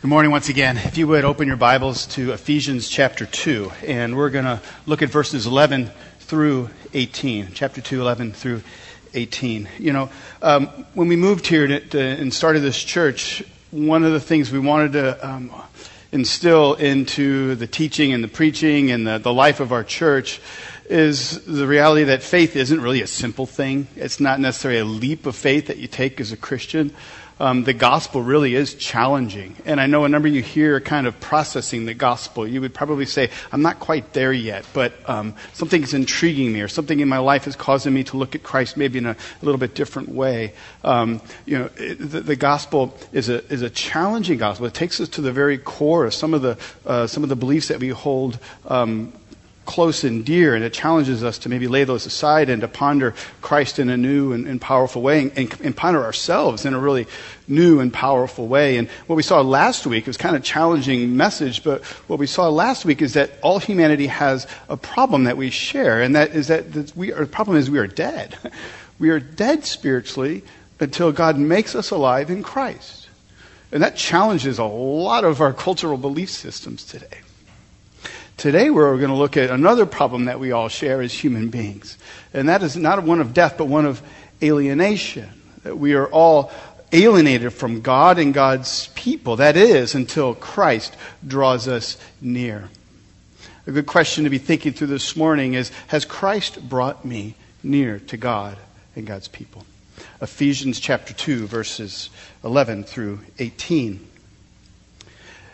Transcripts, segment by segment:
Good morning once again. If you would open your Bibles to Ephesians chapter 2, and we're going to look at verses 11 through 18. Chapter 2, 11 through 18. You know, um, when we moved here to, to, and started this church, one of the things we wanted to um, instill into the teaching and the preaching and the, the life of our church is the reality that faith isn't really a simple thing. It's not necessarily a leap of faith that you take as a Christian um, the gospel really is challenging. And I know a number of you here are kind of processing the gospel. You would probably say, I'm not quite there yet, but um, something is intriguing me, or something in my life is causing me to look at Christ maybe in a, a little bit different way. Um, you know, it, the, the, gospel is a, is a challenging gospel. It takes us to the very core of some of the, uh, some of the beliefs that we hold um, close and dear, and it challenges us to maybe lay those aside and to ponder Christ in a new and, and powerful way, and, and, and, ponder ourselves in a really new and powerful way. And what we saw last week was kind of challenging message, but what we saw last week is that all humanity has a problem that we share, and that is that we are, the problem is we are dead. We are dead spiritually until God makes us alive in Christ. And that challenges a lot of our cultural belief systems today. Today we're going to look at another problem that we all share as human beings. And that is not one of death, but one of alienation. That we are all alienated from God and God's people. That is, until Christ draws us near. A good question to be thinking through this morning is Has Christ brought me near to God and God's people? Ephesians chapter 2, verses 11 through 18.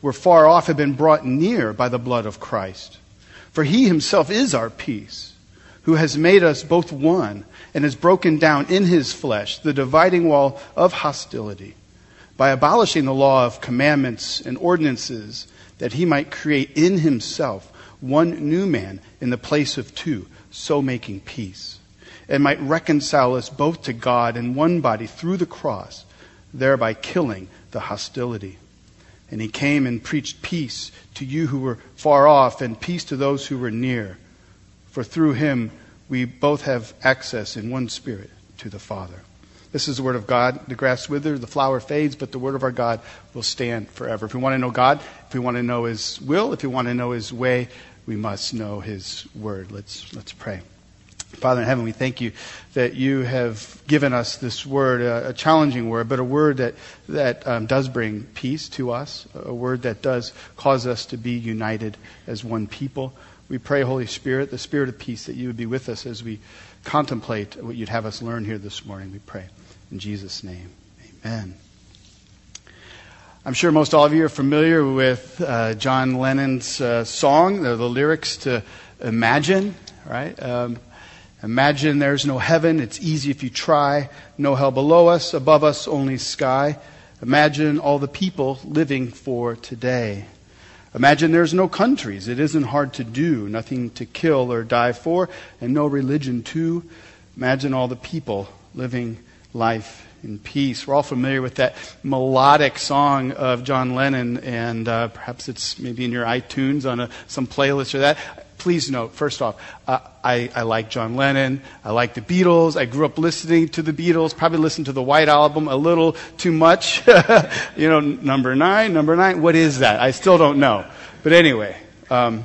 were far off have been brought near by the blood of Christ. For he himself is our peace, who has made us both one and has broken down in his flesh the dividing wall of hostility by abolishing the law of commandments and ordinances that he might create in himself one new man in the place of two, so making peace, and might reconcile us both to God in one body through the cross, thereby killing the hostility. And he came and preached peace to you who were far off and peace to those who were near. For through him we both have access in one spirit to the Father. This is the word of God. The grass withers, the flower fades, but the word of our God will stand forever. If we want to know God, if we want to know his will, if we want to know his way, we must know his word. Let's, let's pray. Father in heaven, we thank you that you have given us this word, a, a challenging word, but a word that, that um, does bring peace to us, a word that does cause us to be united as one people. We pray, Holy Spirit, the Spirit of peace, that you would be with us as we contemplate what you'd have us learn here this morning. We pray. In Jesus' name, amen. I'm sure most all of you are familiar with uh, John Lennon's uh, song, the, the, lyrics to Imagine, right? Um, Imagine there's no heaven. It's easy if you try. No hell below us, above us, only sky. Imagine all the people living for today. Imagine there's no countries. It isn't hard to do. Nothing to kill or die for, and no religion too. Imagine all the people living life in peace. We're all familiar with that melodic song of John Lennon, and uh, perhaps it's maybe in your iTunes on a, some playlist or that please note, first off, uh, I, I, like John Lennon. I like the Beatles. I grew up listening to the Beatles. Probably listened to the White Album a little too much. you know, number nine, number nine. What is that? I still don't know. But anyway, um,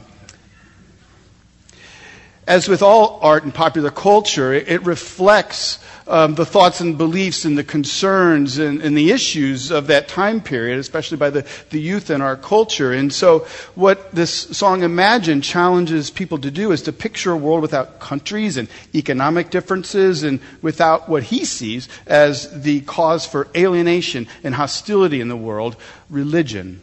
as with all art and popular culture, it, reflects um, the thoughts and beliefs and the concerns and, and, the issues of that time period, especially by the, the youth in our culture. And so, what this song Imagine challenges people to do is to picture a world without countries and economic differences and without what he sees as the cause for alienation and hostility in the world religion.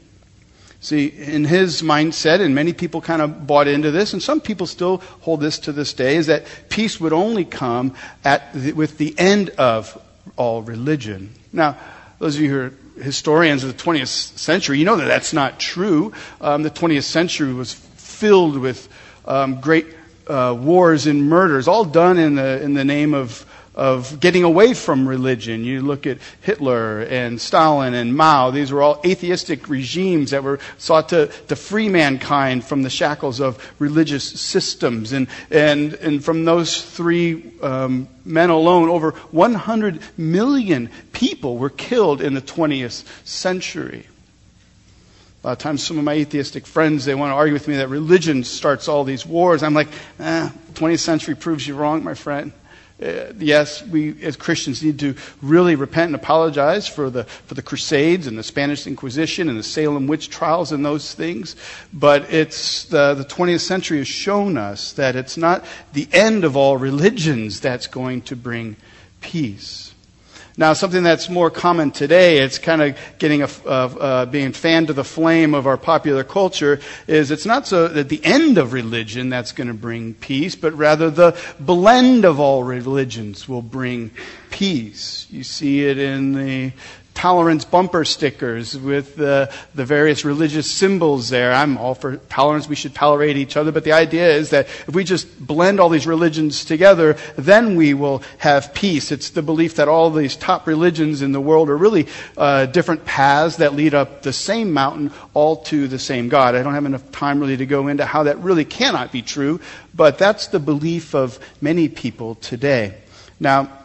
See, in his mindset, and many people kind of bought into this, and some people still hold this to this day, is that peace would only come at the, with the end of all religion. Now, those of you who are historians of the 20th century, you know that that's not true. Um, the 20th century was filled with um, great uh, wars and murders, all done in the, in the name of of getting away from religion. You look at Hitler and Stalin and Mao. These were all atheistic regimes that were sought to, to free mankind from the shackles of religious systems. And, and, and from those three um, men alone, over 100 million people were killed in the 20th century. A lot of times, some of my atheistic friends, they want to argue with me that religion starts all these wars. I'm like, eh, 20th century proves you wrong, my friend. Uh, yes, we as Christians need to really repent and apologize for the, for the Crusades and the Spanish Inquisition and the Salem witch trials and those things. But it's the, the 20th century has shown us that it's not the end of all religions that's going to bring peace. Now, something that's more common today, it's kind of getting a, uh, being fanned to the flame of our popular culture, is it's not so that the end of religion that's going to bring peace, but rather the blend of all religions will bring peace. You see it in the tolerance bumper stickers with the, the various religious symbols there. I'm all for tolerance. We should tolerate each other. But the idea is that if we just blend all these religions together, then we will have peace. It's the belief that all these top religions in the world are really uh, different paths that lead up the same mountain, all to the same God. I don't have enough time really to go into how that really cannot be true, but that's the belief of many people today. Now,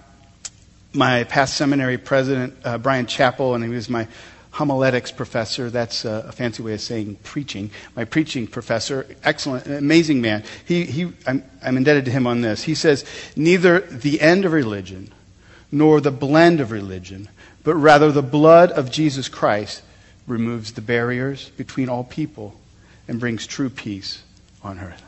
my past seminary president, uh, Bryan Chapell, and he was my homiletics professor. That's a, a, fancy way of saying preaching. My preaching professor, excellent, amazing man. He, he, I'm, I'm indebted to him on this. He says, neither the end of religion nor the blend of religion, but rather the blood of Jesus Christ removes the barriers between all people and brings true peace on earth.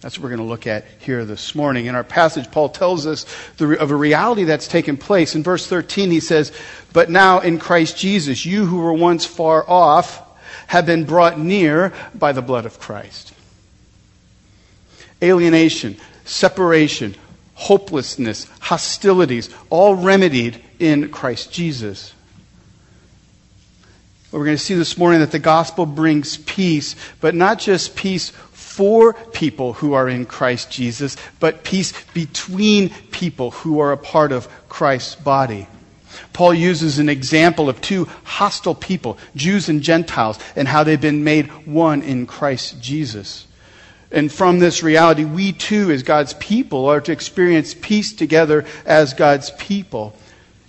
That's what we're going to look at here this morning. In our passage, Paul tells us of a reality that's taken place. In verse 13, he says, But now in Christ Jesus, you who were once far off have been brought near by the blood of Christ. Alienation, separation, hopelessness, hostilities, all remedied in Christ Jesus. We're going to see this morning that the gospel brings peace, but not just peace for people who are in Christ Jesus, but peace between people who are a part of Christ's body. Paul uses an example of two hostile people, Jews and Gentiles, and how they've been made one in Christ Jesus. And from this reality, we too, as God's people, are to experience peace together as God's people.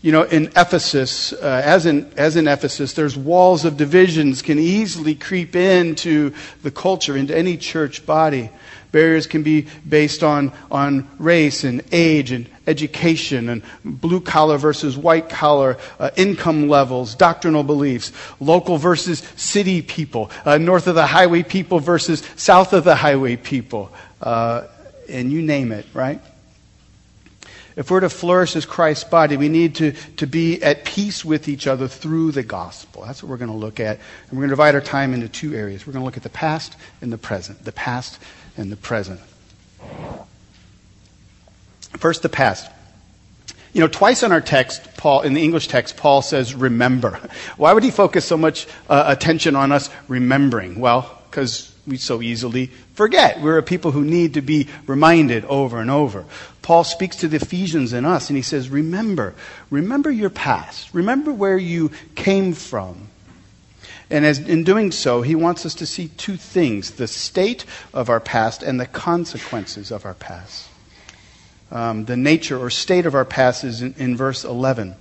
You know, in Ephesus, uh, as, in, as in Ephesus, there's walls of divisions can easily creep into the culture, into any church body. Barriers can be based on, on race and age and education and blue collar versus white collar, uh, income levels, doctrinal beliefs, local versus city people, uh, north of the highway people versus south of the highway people, uh, and you name it, right? If we're to flourish as Christ's body, we need to, to be at peace with each other through the gospel. That's what we're going to look at. And we're going to divide our time into two areas. We're going to look at the past and the present. The past and the present. First, the past. You know, twice in our text, Paul, in the English text, Paul says, remember. Why would he focus so much uh, attention on us remembering? Well, because we so easily forget. We're a people who need to be reminded over and over. Paul speaks to the Ephesians and us, and he says, Remember, remember your past. Remember where you came from. And as, in doing so, he wants us to see two things the state of our past and the consequences of our past. Um, the nature or state of our past is in, in verse 11.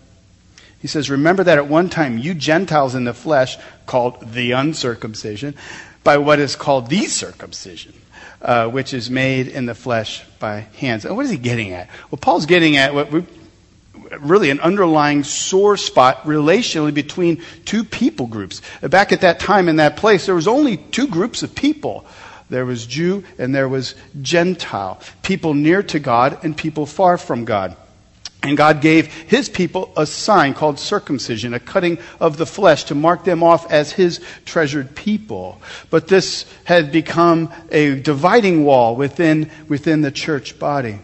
He says, Remember that at one time you Gentiles in the flesh, called the uncircumcision, by what is called the circumcision, uh, which is made in the flesh by hands. And what is he getting at? Well, Paul's getting at what we, really an underlying sore spot relationally between two people groups. Back at that time in that place, there was only two groups of people. There was Jew and there was Gentile. People near to God and people far from God. And God gave his people a sign called circumcision, a cutting of the flesh to mark them off as his treasured people. But this had become a dividing wall within, within the church body.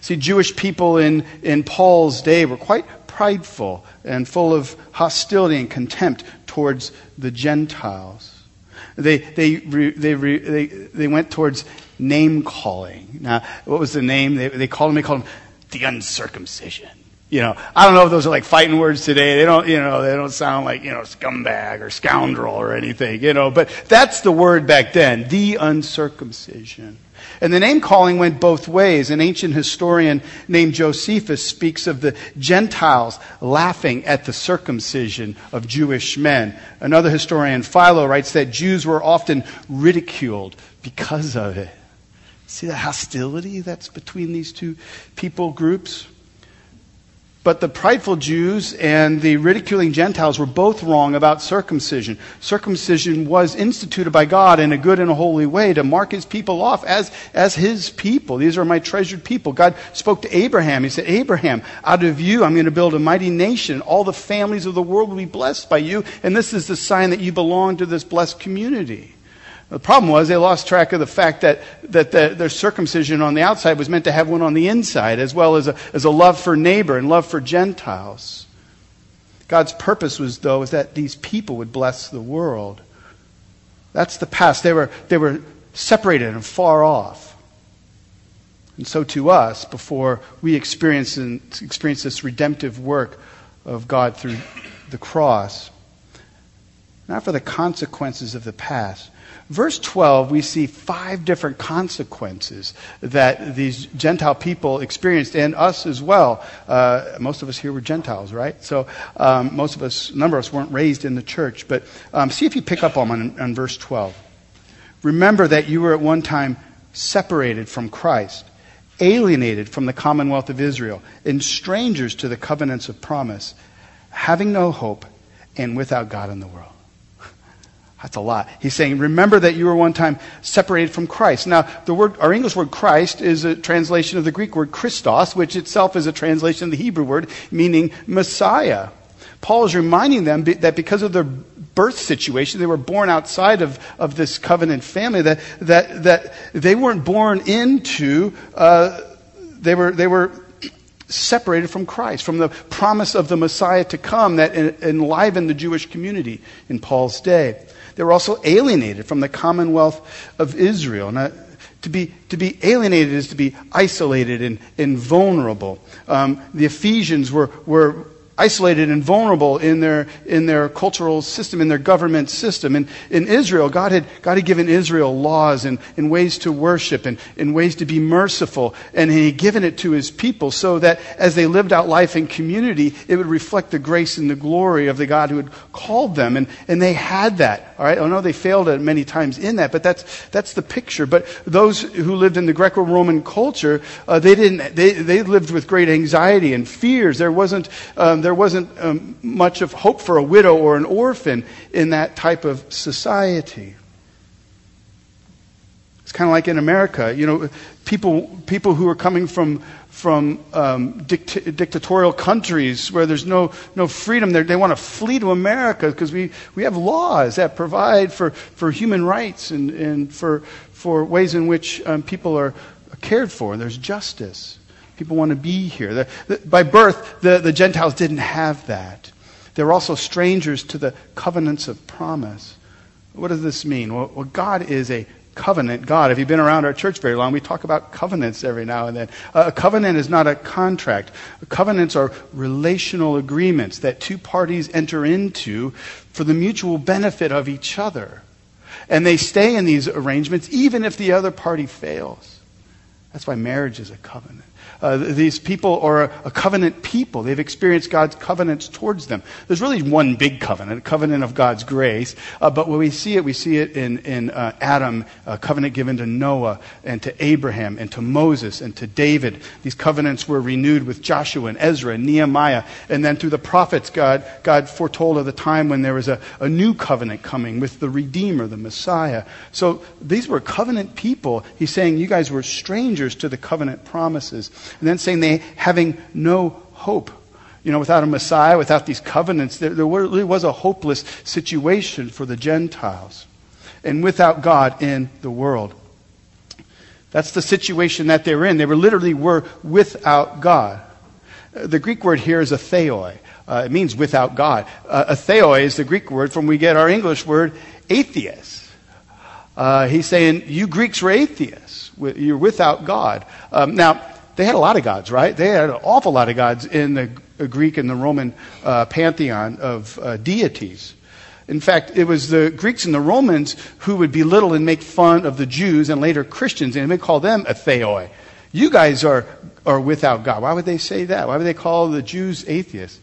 See, Jewish people in, in Paul's day were quite prideful and full of hostility and contempt towards the Gentiles. They, they, they, they, they went towards name calling. Now, what was the name? They, they called him, they called him the uncircumcision. You know, I don't know if those are like fighting words today. They don't, you know, they don't sound like, you know, scumbag or scoundrel or anything, you know, but that's the word back then, the uncircumcision. And the name calling went both ways. An ancient historian named Josephus speaks of the Gentiles laughing at the circumcision of Jewish men. Another historian, Philo, writes that Jews were often ridiculed because of it. See the hostility that's between these two people groups? But the prideful Jews and the ridiculing Gentiles were both wrong about circumcision. Circumcision was instituted by God in a good and a holy way to mark his people off as, as his people. These are my treasured people. God spoke to Abraham. He said, Abraham, out of you I'm going to build a mighty nation. All the families of the world will be blessed by you. And this is the sign that you belong to this blessed community. The problem was they lost track of the fact that, that the, their circumcision on the outside was meant to have one on the inside, as well as a, as a love for neighbor and love for Gentiles. God's purpose was, though, is that these people would bless the world. That's the past. They were, they were separated and far off. And so to us, before we experience, experience this redemptive work of God through the cross, not for the consequences of the past, Verse 12, we see five different consequences that these Gentile people experienced, and us as well. Uh, most of us here were Gentiles, right? So um, most of us, a number of us weren't raised in the church. But um, see if you pick up on, on verse 12. Remember that you were at one time separated from Christ, alienated from the commonwealth of Israel, and strangers to the covenants of promise, having no hope, and without God in the world. That's a lot. He's saying, remember that you were one time separated from Christ. Now, the word, our English word Christ is a translation of the Greek word Christos, which itself is a translation of the Hebrew word meaning Messiah. Paul is reminding them that because of their birth situation, they were born outside of, of this covenant family, that, that, that they weren't born into, uh, they were, they were separated from Christ, from the promise of the Messiah to come that enlivened the Jewish community in Paul's day. They were also alienated from the commonwealth of Israel. Now, to be, to be alienated is to be isolated and, and vulnerable. Um, the Ephesians were, were isolated and vulnerable in their, in their cultural system, in their government system. And in Israel, God had, God had given Israel laws and, and ways to worship and, and ways to be merciful. And He had given it to His people so that as they lived out life in community, it would reflect the grace and the glory of the God who had called them. And, and they had that. All right? I know they failed at many times in that, but that's, that's the picture. But those who lived in the Greco-Roman culture, uh, they didn't, they, they lived with great anxiety and fears. There wasn't, um, there wasn't um, much of hope for a widow or an orphan in that type of society. It's kind of like in America, you know, people, people who are coming from, from um, dict- dictatorial countries where there's no, no freedom, They're, they want to flee to America because we, we have laws that provide for, for human rights and, and for, for ways in which um, people are cared for. There's justice. People want to be here. The, the, by birth, the, the Gentiles didn't have that. They were also strangers to the covenants of promise. What does this mean? Well, well, God is a covenant God. If you've been around our church very long, we talk about covenants every now and then. Uh, a covenant is not a contract. Covenants are relational agreements that two parties enter into for the mutual benefit of each other. And they stay in these arrangements even if the other party fails. That's why marriage is a covenant. Uh, these people are a, covenant people. They've experienced God's covenants towards them. There's really one big covenant, a covenant of God's grace. Uh, but when we see it, we see it in, in uh, Adam, a covenant given to Noah and to Abraham and to Moses and to David. These covenants were renewed with Joshua and Ezra and Nehemiah. And then through the prophets, God, God foretold of the time when there was a, a new covenant coming with the Redeemer, the Messiah. So these were covenant people. He's saying you guys were strangers to the covenant promises. And then saying they having no hope. You know, without a Messiah, without these covenants, there, there really was a hopeless situation for the Gentiles. And without God in the world. That's the situation that they're in. They were literally were without God. The Greek word here is atheoi. Uh, it means without God. Uh, atheoi is the Greek word from we get our English word atheist. Uh, he's saying, you Greeks are atheists. You're without God. Um, now, they had a lot of gods, right? They had an awful lot of gods in the Greek and the Roman uh, pantheon of uh, deities. In fact, it was the Greeks and the Romans who would belittle and make fun of the Jews and later Christians, and they call them atheoi. You guys are, are without God. Why would they say that? Why would they call the Jews atheists?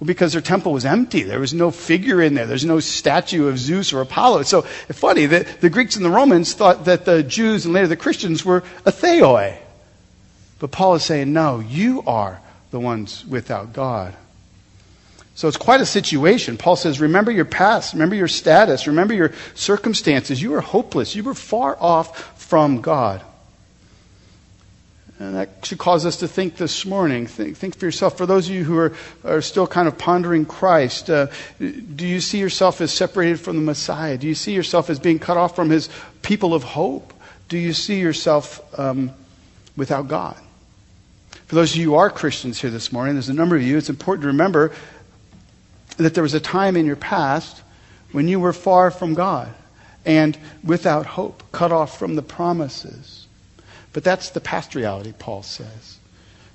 Well, because their temple was empty. There was no figure in there. There's no statue of Zeus or Apollo. So it's funny that the Greeks and the Romans thought that the Jews and later the Christians were atheoi. But Paul is saying, no, you are the ones without God. So it's quite a situation. Paul says, remember your past, remember your status, remember your circumstances. You were hopeless. You were far off from God. And that should cause us to think this morning. Think, think for yourself. For those of you who are, are still kind of pondering Christ, uh, do you see yourself as separated from the Messiah? Do you see yourself as being cut off from his people of hope? Do you see yourself um, without God? For those of you who are Christians here this morning, there's a number of you, it's important to remember that there was a time in your past when you were far from God and without hope, cut off from the promises. But that's the past reality, Paul says.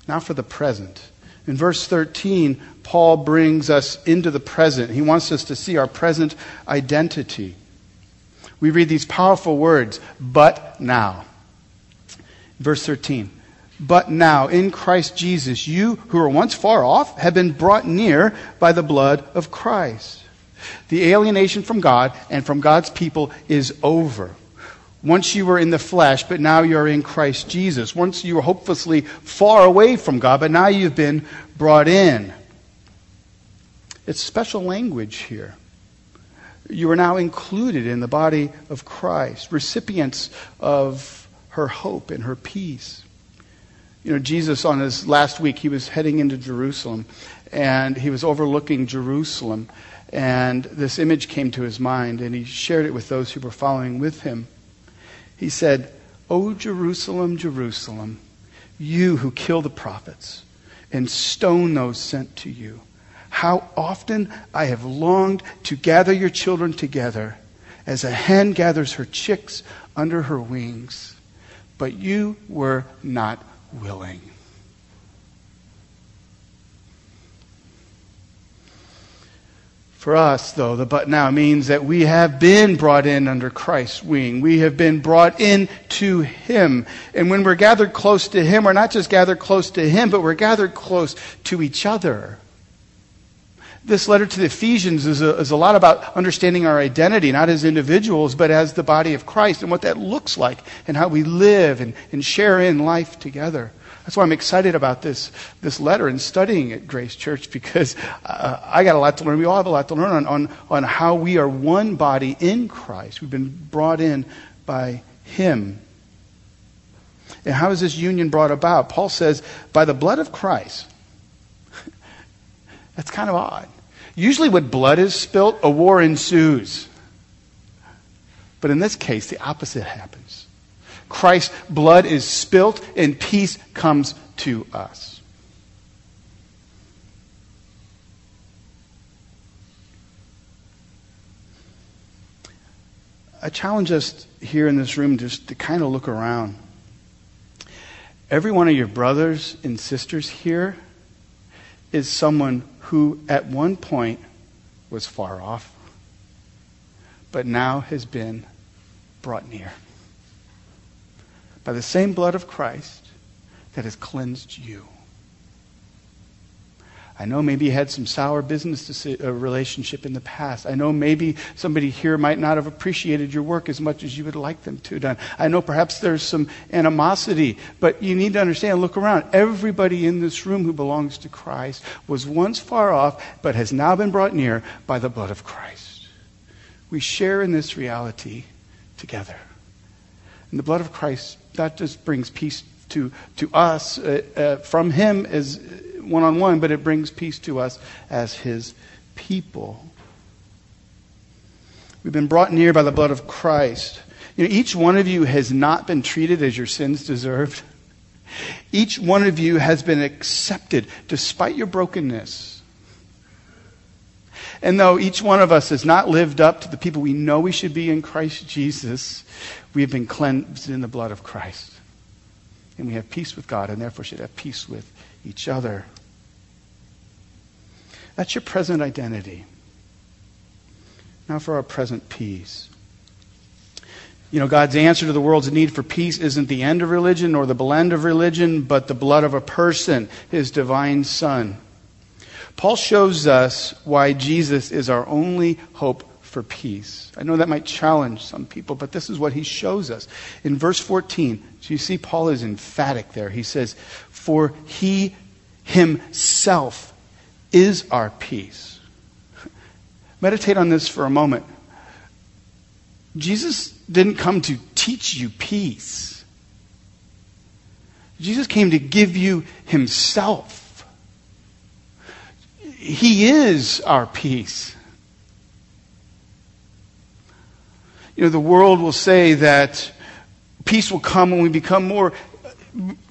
Now for the present. In verse 13, Paul brings us into the present. He wants us to see our present identity. We read these powerful words, but now. Verse 13. But now, in Christ Jesus, you who were once far off have been brought near by the blood of Christ. The alienation from God and from God's people is over. Once you were in the flesh, but now you're in Christ Jesus. Once you were hopelessly far away from God, but now you've been brought in. It's special language here. You are now included in the body of Christ, recipients of her hope and her peace. You know, Jesus, on his last week, he was heading into Jerusalem, and he was overlooking Jerusalem, and this image came to his mind, and he shared it with those who were following with him. He said, O Jerusalem, Jerusalem, you who kill the prophets and stone those sent to you, how often I have longed to gather your children together as a hen gathers her chicks under her wings, but you were not willing. For us, though, the but now means that we have been brought in under Christ's wing. We have been brought in to Him. And when we're gathered close to Him, we're not just gathered close to Him, but we're gathered close to each other. This letter to the Ephesians is a, is a lot about understanding our identity, not as individuals, but as the body of Christ and what that looks like and how we live and, and share in life together. That's why I'm excited about this, this letter and studying at Grace Church because uh, I got a lot to learn. We all have a lot to learn on, on, on how we are one body in Christ. We've been brought in by Him. And how is this union brought about? Paul says, by the blood of Christ. That's kind of odd. Usually, when blood is spilt, a war ensues. But in this case, the opposite happens. Christ's blood is spilt and peace comes to us. I challenge us here in this room just to kind of look around. Every one of your brothers and sisters here is someone who at one point was far off, but now has been brought near by the same blood of Christ that has cleansed you. I know maybe you had some sour business uh, relationship in the past. I know maybe somebody here might not have appreciated your work as much as you would like them to done. I know perhaps there's some animosity, but you need to understand, look around. Everybody in this room who belongs to Christ was once far off, but has now been brought near by the blood of Christ. We share in this reality together. And the blood of Christ that just brings peace to, to us uh, uh, from Him as one on one, but it brings peace to us as His people. We've been brought near by the blood of Christ. You know, each one of you has not been treated as your sins deserved. Each one of you has been accepted despite your brokenness. And though each one of us has not lived up to the people we know we should be in Christ Jesus, we have been cleansed in the blood of Christ. And we have peace with God and therefore should have peace with each other. That's your present identity. Now for our present peace. You know, God's answer to the world's need for peace isn't the end of religion or the blend of religion, but the blood of a person, his divine Son. Paul shows us why Jesus is our only hope for peace. I know that might challenge some people, but this is what he shows us. In verse 14, so you see Paul is emphatic there. He says, For he himself is our peace. Meditate on this for a moment. Jesus didn't come to teach you peace. Jesus came to give you himself. He is our peace. You know, the world will say that peace will come when we become more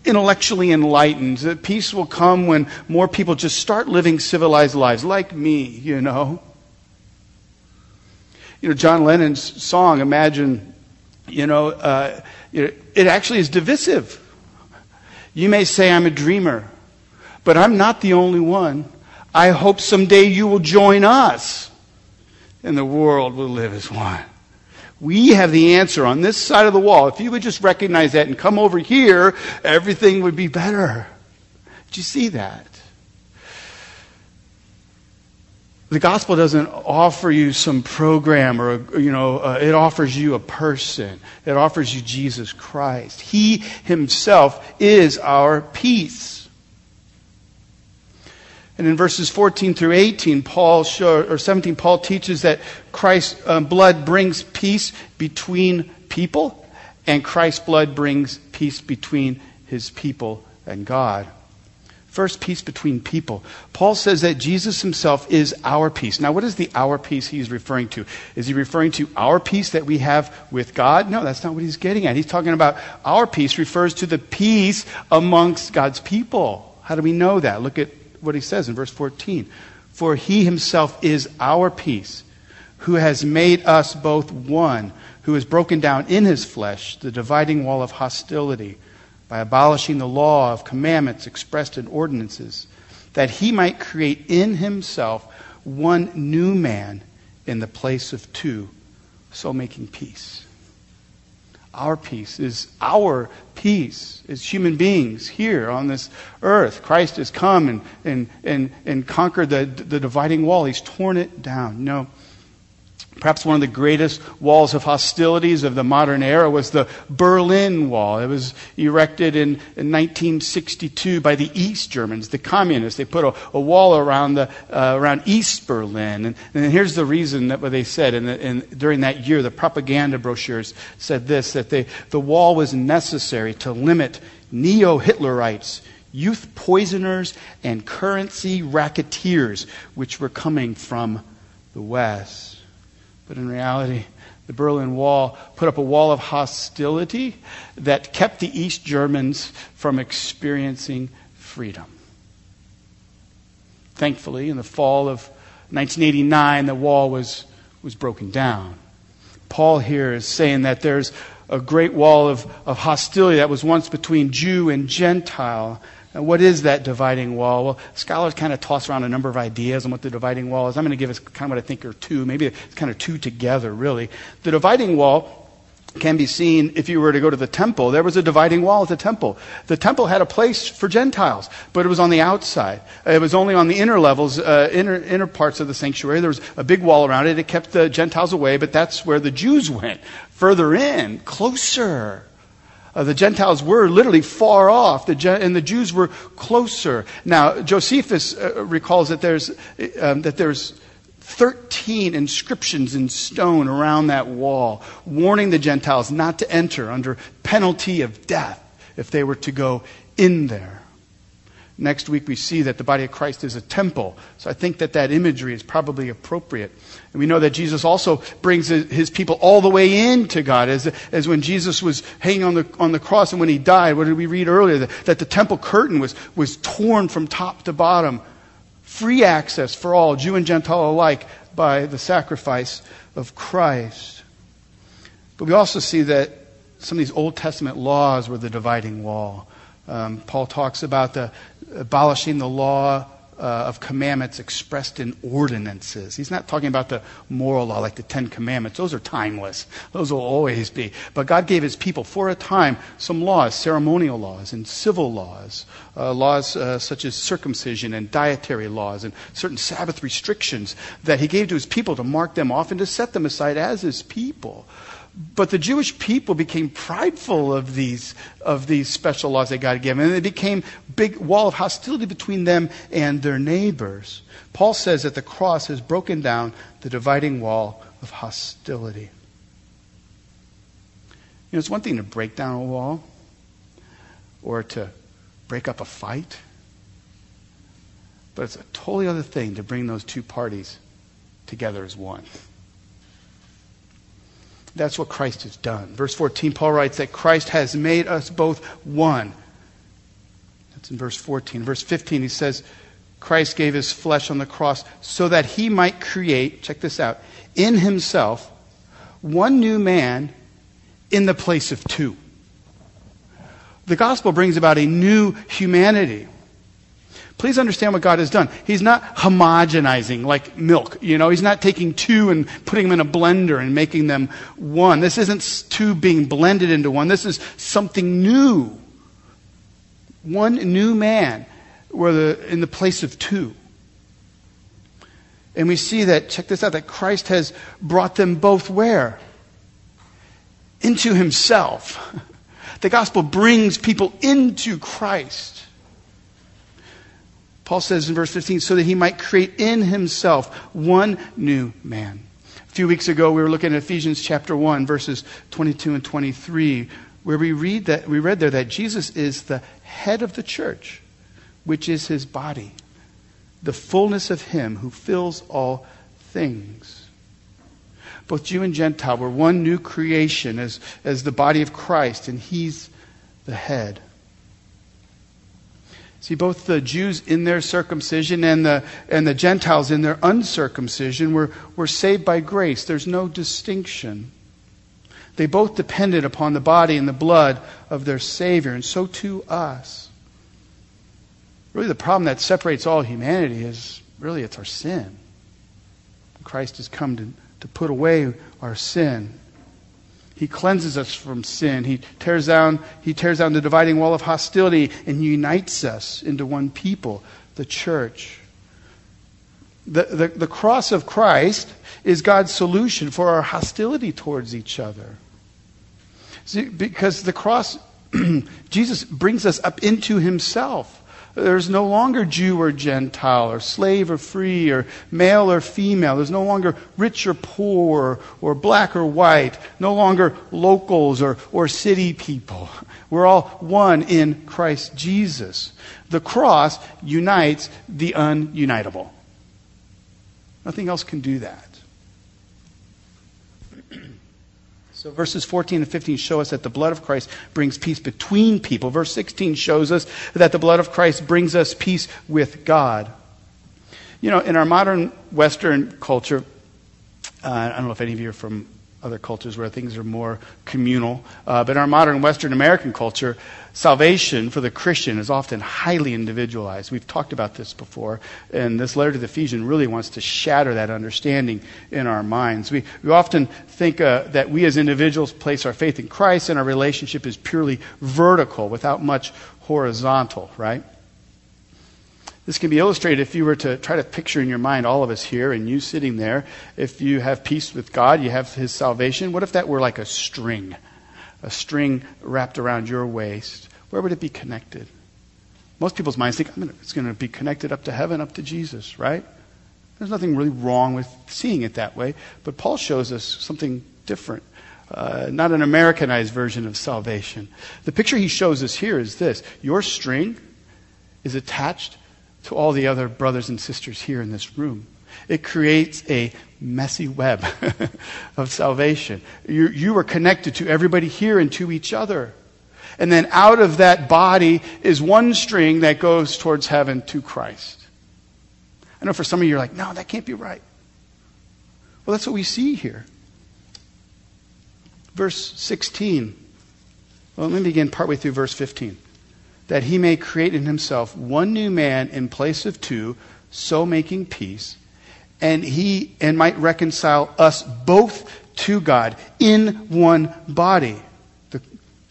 intellectually enlightened. That peace will come when more people just start living civilized lives, like me, you know. You know, John Lennon's song, Imagine, you know, uh, it actually is divisive. You may say I'm a dreamer, but I'm not the only one. I hope someday you will join us and the world will live as one. We have the answer on this side of the wall. If you would just recognize that and come over here, everything would be better. Did you see that? The gospel doesn't offer you some program or, you know, uh, it offers you a person. It offers you Jesus Christ. He himself is our peace. And in verses 14 through 18, Paul show, or 17, Paul teaches that Christ's um, blood brings peace between people, and Christ's blood brings peace between his people and God. First, peace between people. Paul says that Jesus himself is our peace. Now, what is the our peace he's referring to? Is he referring to our peace that we have with God? No, that's not what he's getting at. He's talking about our peace refers to the peace amongst God's people. How do we know that? Look at what he says in verse 14. For he himself is our peace, who has made us both one, who has broken down in his flesh the dividing wall of hostility by abolishing the law of commandments expressed in ordinances, that he might create in himself one new man in the place of two, so making peace. Our peace is our peace as human beings here on this earth. Christ has come and, and, and, and conquered the, the dividing wall. He's torn it down. No, Perhaps one of the greatest walls of hostilities of the modern era was the Berlin Wall. It was erected in, in 1962 by the East Germans, the communists. They put a, a wall around, the, uh, around East Berlin. And, and, here's the reason that what they said. And, during that year, the propaganda brochures said this that they, the wall was necessary to limit neo Hitlerites, youth poisoners, and currency racketeers, which were coming from the West. But in reality, the Berlin Wall put up a wall of hostility that kept the East Germans from experiencing freedom. Thankfully, in the fall of 1989, the wall was, was broken down. Paul here is saying that there's a great wall of, of hostility that was once between Jew and Gentile what is that dividing wall? Well, scholars kind of toss around a number of ideas on what the dividing wall is. I'm going to give us kind of what I think are two. Maybe it's kind of two together, really. The dividing wall can be seen if you were to go to the temple. There was a dividing wall at the temple. The temple had a place for Gentiles, but it was on the outside. It was only on the inner levels, uh, inner, inner parts of the sanctuary. There was a big wall around it. It kept the Gentiles away, but that's where the Jews went. Further in, closer. Uh, the Gentiles were literally far off, the, and the Jews were closer. Now, Josephus uh, recalls that there's, um, that there's 13 inscriptions in stone around that wall, warning the Gentiles not to enter under penalty of death if they were to go in there. Next week, we see that the body of Christ is a temple. So I think that that imagery is probably appropriate. And we know that Jesus also brings his people all the way into God, as, as when Jesus was hanging on the, on the cross and when he died. What did we read earlier? That, that the temple curtain was, was torn from top to bottom. Free access for all, Jew and Gentile alike, by the sacrifice of Christ. But we also see that some of these Old Testament laws were the dividing wall. Um, Paul talks about the abolishing the law uh, of commandments expressed in ordinances. He's not talking about the moral law like the Ten Commandments. Those are timeless. Those will always be. But God gave his people for a time some laws, ceremonial laws and civil laws, uh, laws uh, such as circumcision and dietary laws and certain Sabbath restrictions that he gave to his people to mark them off and to set them aside as his people. But the Jewish people became prideful of these, of these special laws that God had given, and it became big wall of hostility between them and their neighbors. Paul says that the cross has broken down the dividing wall of hostility. You know, it's one thing to break down a wall or to break up a fight, but it's a totally other thing to bring those two parties together as one. That's what Christ has done. Verse 14, Paul writes that Christ has made us both one. That's in verse 14. Verse 15, he says, Christ gave his flesh on the cross so that he might create, check this out, in himself one new man in the place of two. The gospel brings about a new humanity. Please understand what God has done. He's not homogenizing like milk. You know, He's not taking two and putting them in a blender and making them one. This isn't two being blended into one. This is something new. One new man where the, in the place of two. And we see that, check this out, that Christ has brought them both where? Into Himself. The gospel brings people into Christ. Paul says in verse 15, so that he might create in himself one new man. A few weeks ago, we were looking at Ephesians chapter 1, verses 22 and 23, where we read that we read there that Jesus is the head of the church, which is his body, the fullness of him who fills all things. Both Jew and Gentile were one new creation as, as the body of Christ, and he's the head. See, both the Jews in their circumcision and the, and the Gentiles in their uncircumcision were, were saved by grace. There's no distinction. They both depended upon the body and the blood of their Savior, and so too us. Really, the problem that separates all humanity is really it's our sin. Christ has come to, to put away our sin. He cleanses us from sin. He tears down, he tears down the dividing wall of hostility and unites us into one people, the church. The, the, the cross of Christ is God's solution for our hostility towards each other. See, because the cross, Jesus brings us up into himself. There's no longer Jew or Gentile, or slave or free, or male or female. There's no longer rich or poor, or, black or white. No longer locals or, or city people. We're all one in Christ Jesus. The cross unites the ununitable. Nothing else can do that. So verses 14 and 15 show us that the blood of Christ brings peace between people. Verse 16 shows us that the blood of Christ brings us peace with God. You know, in our modern Western culture, uh, I don't know if any of you are from other cultures where things are more communal. Uh, but in our modern Western American culture, salvation for the Christian is often highly individualized. We've talked about this before, and this letter to the Ephesians really wants to shatter that understanding in our minds. We, we often think uh, that we as individuals place our faith in Christ and our relationship is purely vertical without much horizontal, right? This can be illustrated if you were to try to picture in your mind all of us here and you sitting there. If you have peace with God, you have His salvation. What if that were like a string? A string wrapped around your waist. Where would it be connected? Most people's minds think it's going to be connected up to heaven, up to Jesus, right? There's nothing really wrong with seeing it that way, but Paul shows us something different. Uh, not an Americanized version of salvation. The picture he shows us here is this your string is attached to all the other brothers and sisters here in this room. It creates a messy web of salvation. You, you are connected to everybody here and to each other. And then out of that body is one string that goes towards heaven to Christ. I know for some of you, you're like, no, that can't be right. Well, that's what we see here. Verse 16. Well, let me begin partway through verse 15. That he may create in himself one new man in place of two, so making peace, and he and might reconcile us both to God in one body the,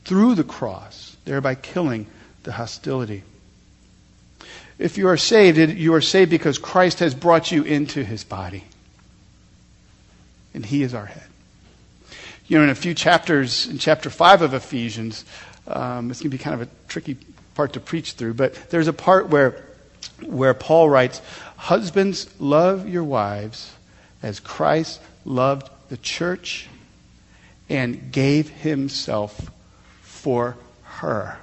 through the cross, thereby killing the hostility. If you are saved, you are saved because Christ has brought you into his body. And he is our head. You know, in a few chapters, in chapter 5 of Ephesians, um, it's going to be kind of a tricky part to preach through, but there's a part where, where Paul writes, Husbands, love your wives as Christ loved the church and gave himself for her.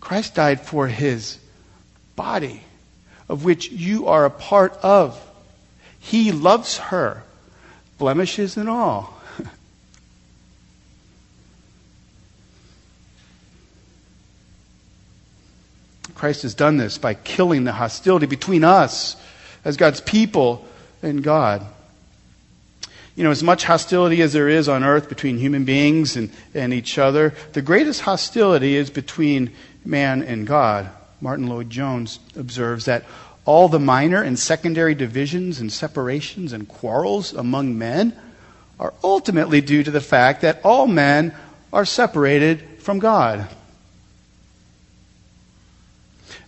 Christ died for his body, of which you are a part of. He loves her, blemishes and all. Christ has done this by killing the hostility between us as God's people and God. You know, as much hostility as there is on earth between human beings and, and each other, the greatest hostility is between man and God. Martyn Lloyd-Jones observes that all the minor and secondary divisions and separations and quarrels among men are ultimately due to the fact that all men are separated from God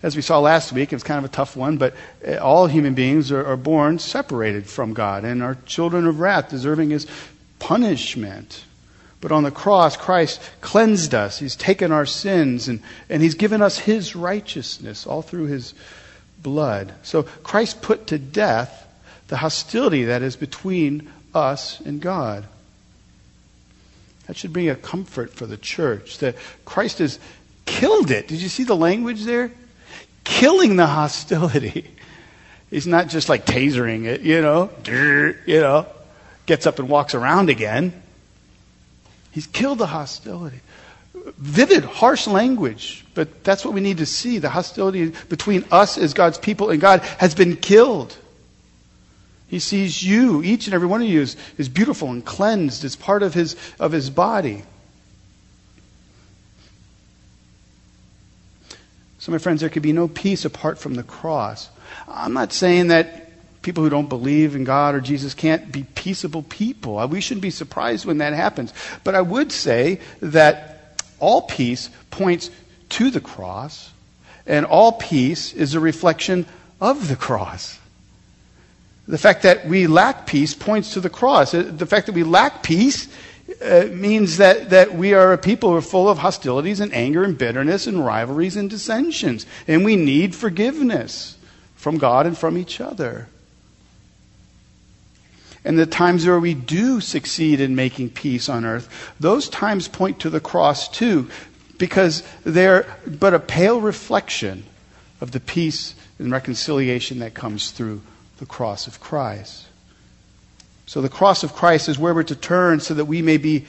as we saw last week, it's kind of a tough one, but uh, all human beings are, are born separated from God and are children of wrath, deserving his punishment. But on the cross, Christ cleansed us. He's taken our sins and, and He's given us His righteousness all through His blood. So Christ put to death the hostility that is between us and God. That should bring a comfort for the church that Christ has killed it. Did you see the language there? Killing the hostility. He's not just like tasering it, you know, you know, gets up and walks around again. He's killed the hostility. Vivid, harsh language, but that's what we need to see. The hostility between us as God's people and God has been killed. He sees you, each and every one of you, is, beautiful and cleansed as part of his, of his body. So, my friends, there could be no peace apart from the cross. I'm not saying that people who don't believe in God or Jesus can't be peaceable people. Uh, we shouldn't be surprised when that happens. But I would say that all peace points to the cross, and all peace is a reflection of the cross. The fact that we lack peace points to the cross. Uh, the fact that we lack peace uh, means that, that we are a people who are full of hostilities and anger and bitterness and rivalries and dissensions. And we need forgiveness from God and from each other. And the times where we do succeed in making peace on earth, those times point to the cross too, because they're but a pale reflection of the peace and reconciliation that comes through the cross of Christ. So the cross of Christ is where we're to turn so that we may be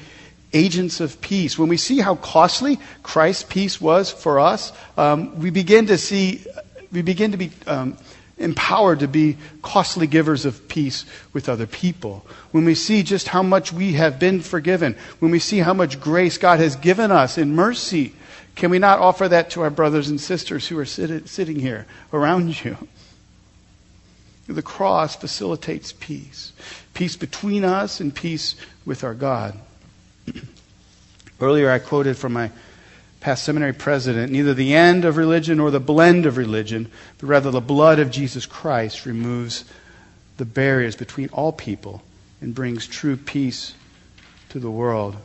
agents of peace. When we see how costly Christ's peace was for us, um, we begin to see, we begin to be um, empowered to be costly givers of peace with other people. When we see just how much we have been forgiven, when we see how much grace God has given us in mercy, can we not offer that to our brothers and sisters who are sit- sitting here around you? The cross facilitates peace peace between us and peace with our God. Earlier, I quoted from my past seminary president neither the end of religion nor the blend of religion, but rather the blood of Jesus Christ removes the barriers between all people and brings true peace to the world.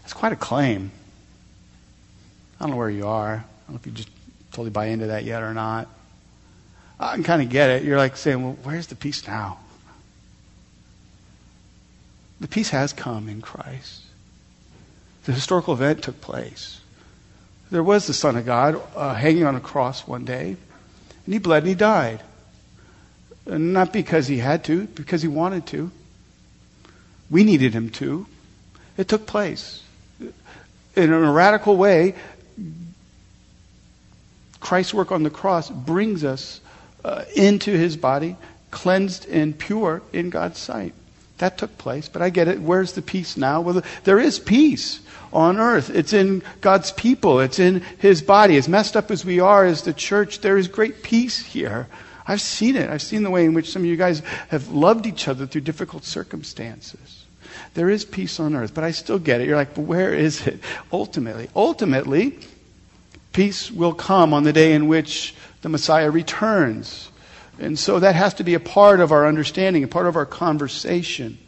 That's quite a claim. I don't know where you are. I don't know if you just totally buy into that yet or not. I can kind of get it. You're like saying, well, where's the peace now? The peace has come in Christ. The historical event took place. There was the Son of God uh, hanging on a cross one day, and he bled and he died. Not because he had to, because he wanted to. We needed him to. It took place. In a radical way, Christ's work on the cross brings us uh, into his body, cleansed and pure in God's sight. That took place, but I get it. Where's the peace now? Well, there is peace on earth. It's in God's people. It's in his body. As messed up as we are as the church, there is great peace here. I've seen it. I've seen the way in which some of you guys have loved each other through difficult circumstances. There is peace on earth, but I still get it. You're like, but where is it ultimately? Ultimately, peace will come on the day in which the Messiah returns. And so that has to be a part of our understanding, a part of our conversation.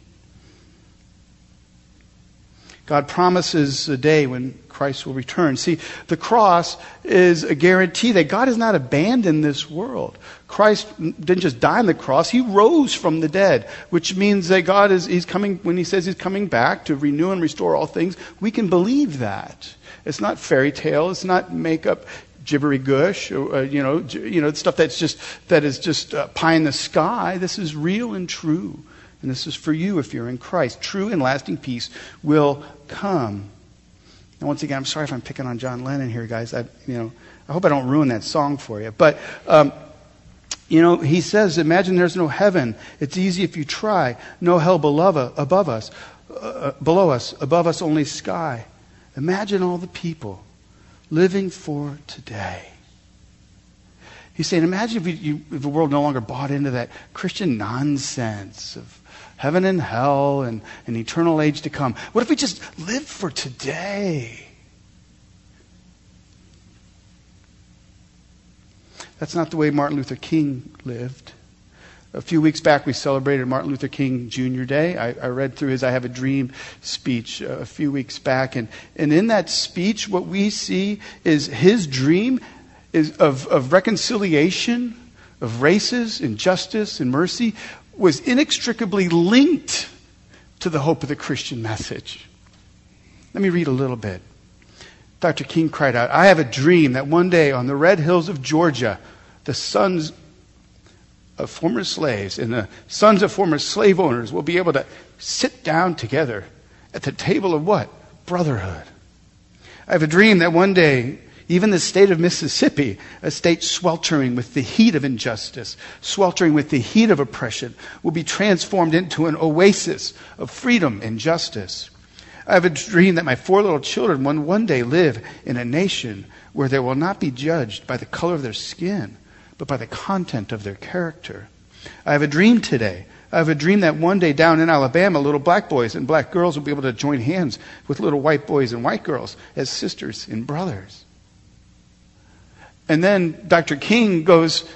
God promises a day when Christ will return. See, the cross is a guarantee that God has not abandoned this world. Christ didn't just die on the cross, he rose from the dead, which means that God is he's coming when he says he's coming back to renew and restore all things, we can believe that. It's not fairy tale, it's not make up gibbery gush, or, uh, you know, you know, stuff that's just that is just uh, pie in the sky. This is real and true. And this is for you if you're in Christ. True and lasting peace will come. And once again, I'm sorry if I'm picking on John Lennon here, guys. I, you know, I hope I don't ruin that song for you. But, um, you know, he says, imagine there's no heaven. It's easy if you try. No hell below, above us, uh, below us, above us only sky. Imagine all the people living for today. He's saying, imagine if, you, if the world no longer bought into that Christian nonsense of heaven and hell and an eternal age to come. What if we just lived for today? That's not the way Martin Luther King lived. A few weeks back, we celebrated Martin Luther King Jr. Day. I, I, read through his I Have a Dream speech uh, a few weeks back. And, and in that speech, what we see is his dream is of, of reconciliation, of races, and justice, and mercy was inextricably linked to the hope of the Christian message. Let me read a little bit. Dr. King cried out, I have a dream that one day on the red hills of Georgia, the sons of former slaves and the sons of former slave owners will be able to sit down together at the table of what? Brotherhood. I have a dream that one day even the state of Mississippi, a state sweltering with the heat of injustice, sweltering with the heat of oppression, will be transformed into an oasis of freedom and justice. I have a dream that my four little children will one day live in a nation where they will not be judged by the color of their skin, but by the content of their character. I have a dream today. I have a dream that one day down in Alabama, little black boys and black girls will be able to join hands with little white boys and white girls as sisters and brothers. And then Dr. King goes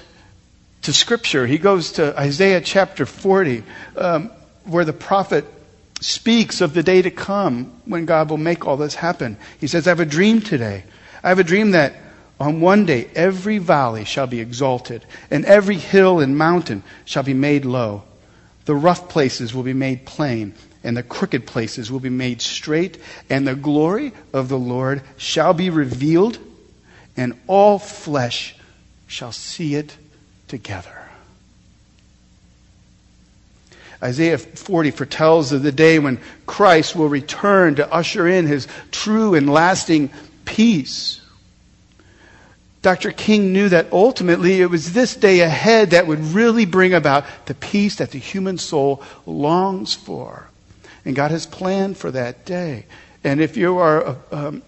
to Scripture. He goes to Isaiah chapter 40, um, where the prophet speaks of the day to come when God will make all this happen. He says, I have a dream today. I have a dream that on one day every valley shall be exalted, and every hill and mountain shall be made low. The rough places will be made plain, and the crooked places will be made straight, and the glory of the Lord shall be revealed and all flesh shall see it together. Isaiah 40 foretells of the day when Christ will return to usher in his true and lasting peace. Dr. King knew that ultimately it was this day ahead that would really bring about the peace that the human soul longs for. And God has planned for that day. And if you are um,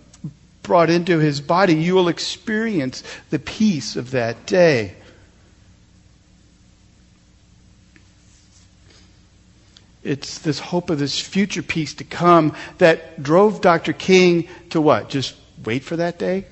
brought into his body, you will experience the peace of that day. It's this hope of this future peace to come that drove Dr. King to what? Just wait for that day?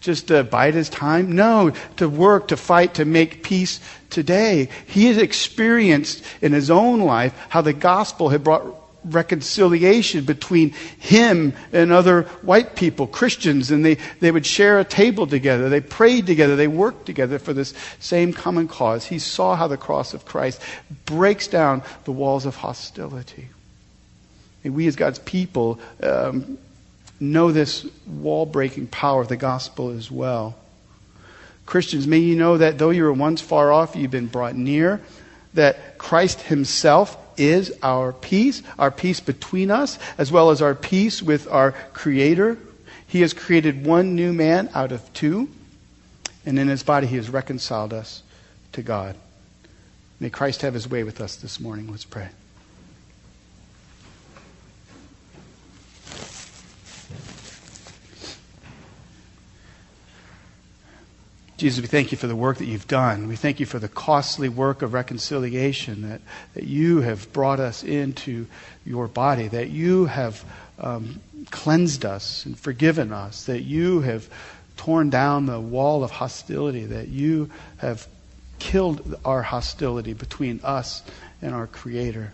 Just to bide his time? No, to work, to fight, to make peace today. He has experienced in his own life how the gospel had brought reconciliation between him and other white people, Christians, and they, they would share a table together. They prayed together. They worked together for this same common cause. He saw how the cross of Christ breaks down the walls of hostility. And we, as God's people, um, know this wall breaking power of the gospel as well. Christians, may you know that though you were once far off, you've been brought near, that Christ Himself is our peace, our peace between us, as well as our peace with our Creator. He has created one new man out of two, and in His body He has reconciled us to God. May Christ have His way with us this morning. Let's pray. Jesus, we thank you for the work that you've done. We thank you for the costly work of reconciliation that, that you have brought us into your body, that you have um, cleansed us and forgiven us, that you have torn down the wall of hostility, that you have killed our hostility between us and our Creator.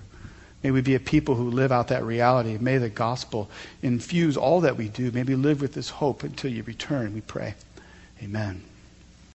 May we be a people who live out that reality. May the gospel infuse all that we do. May we live with this hope until you return, we pray. Amen.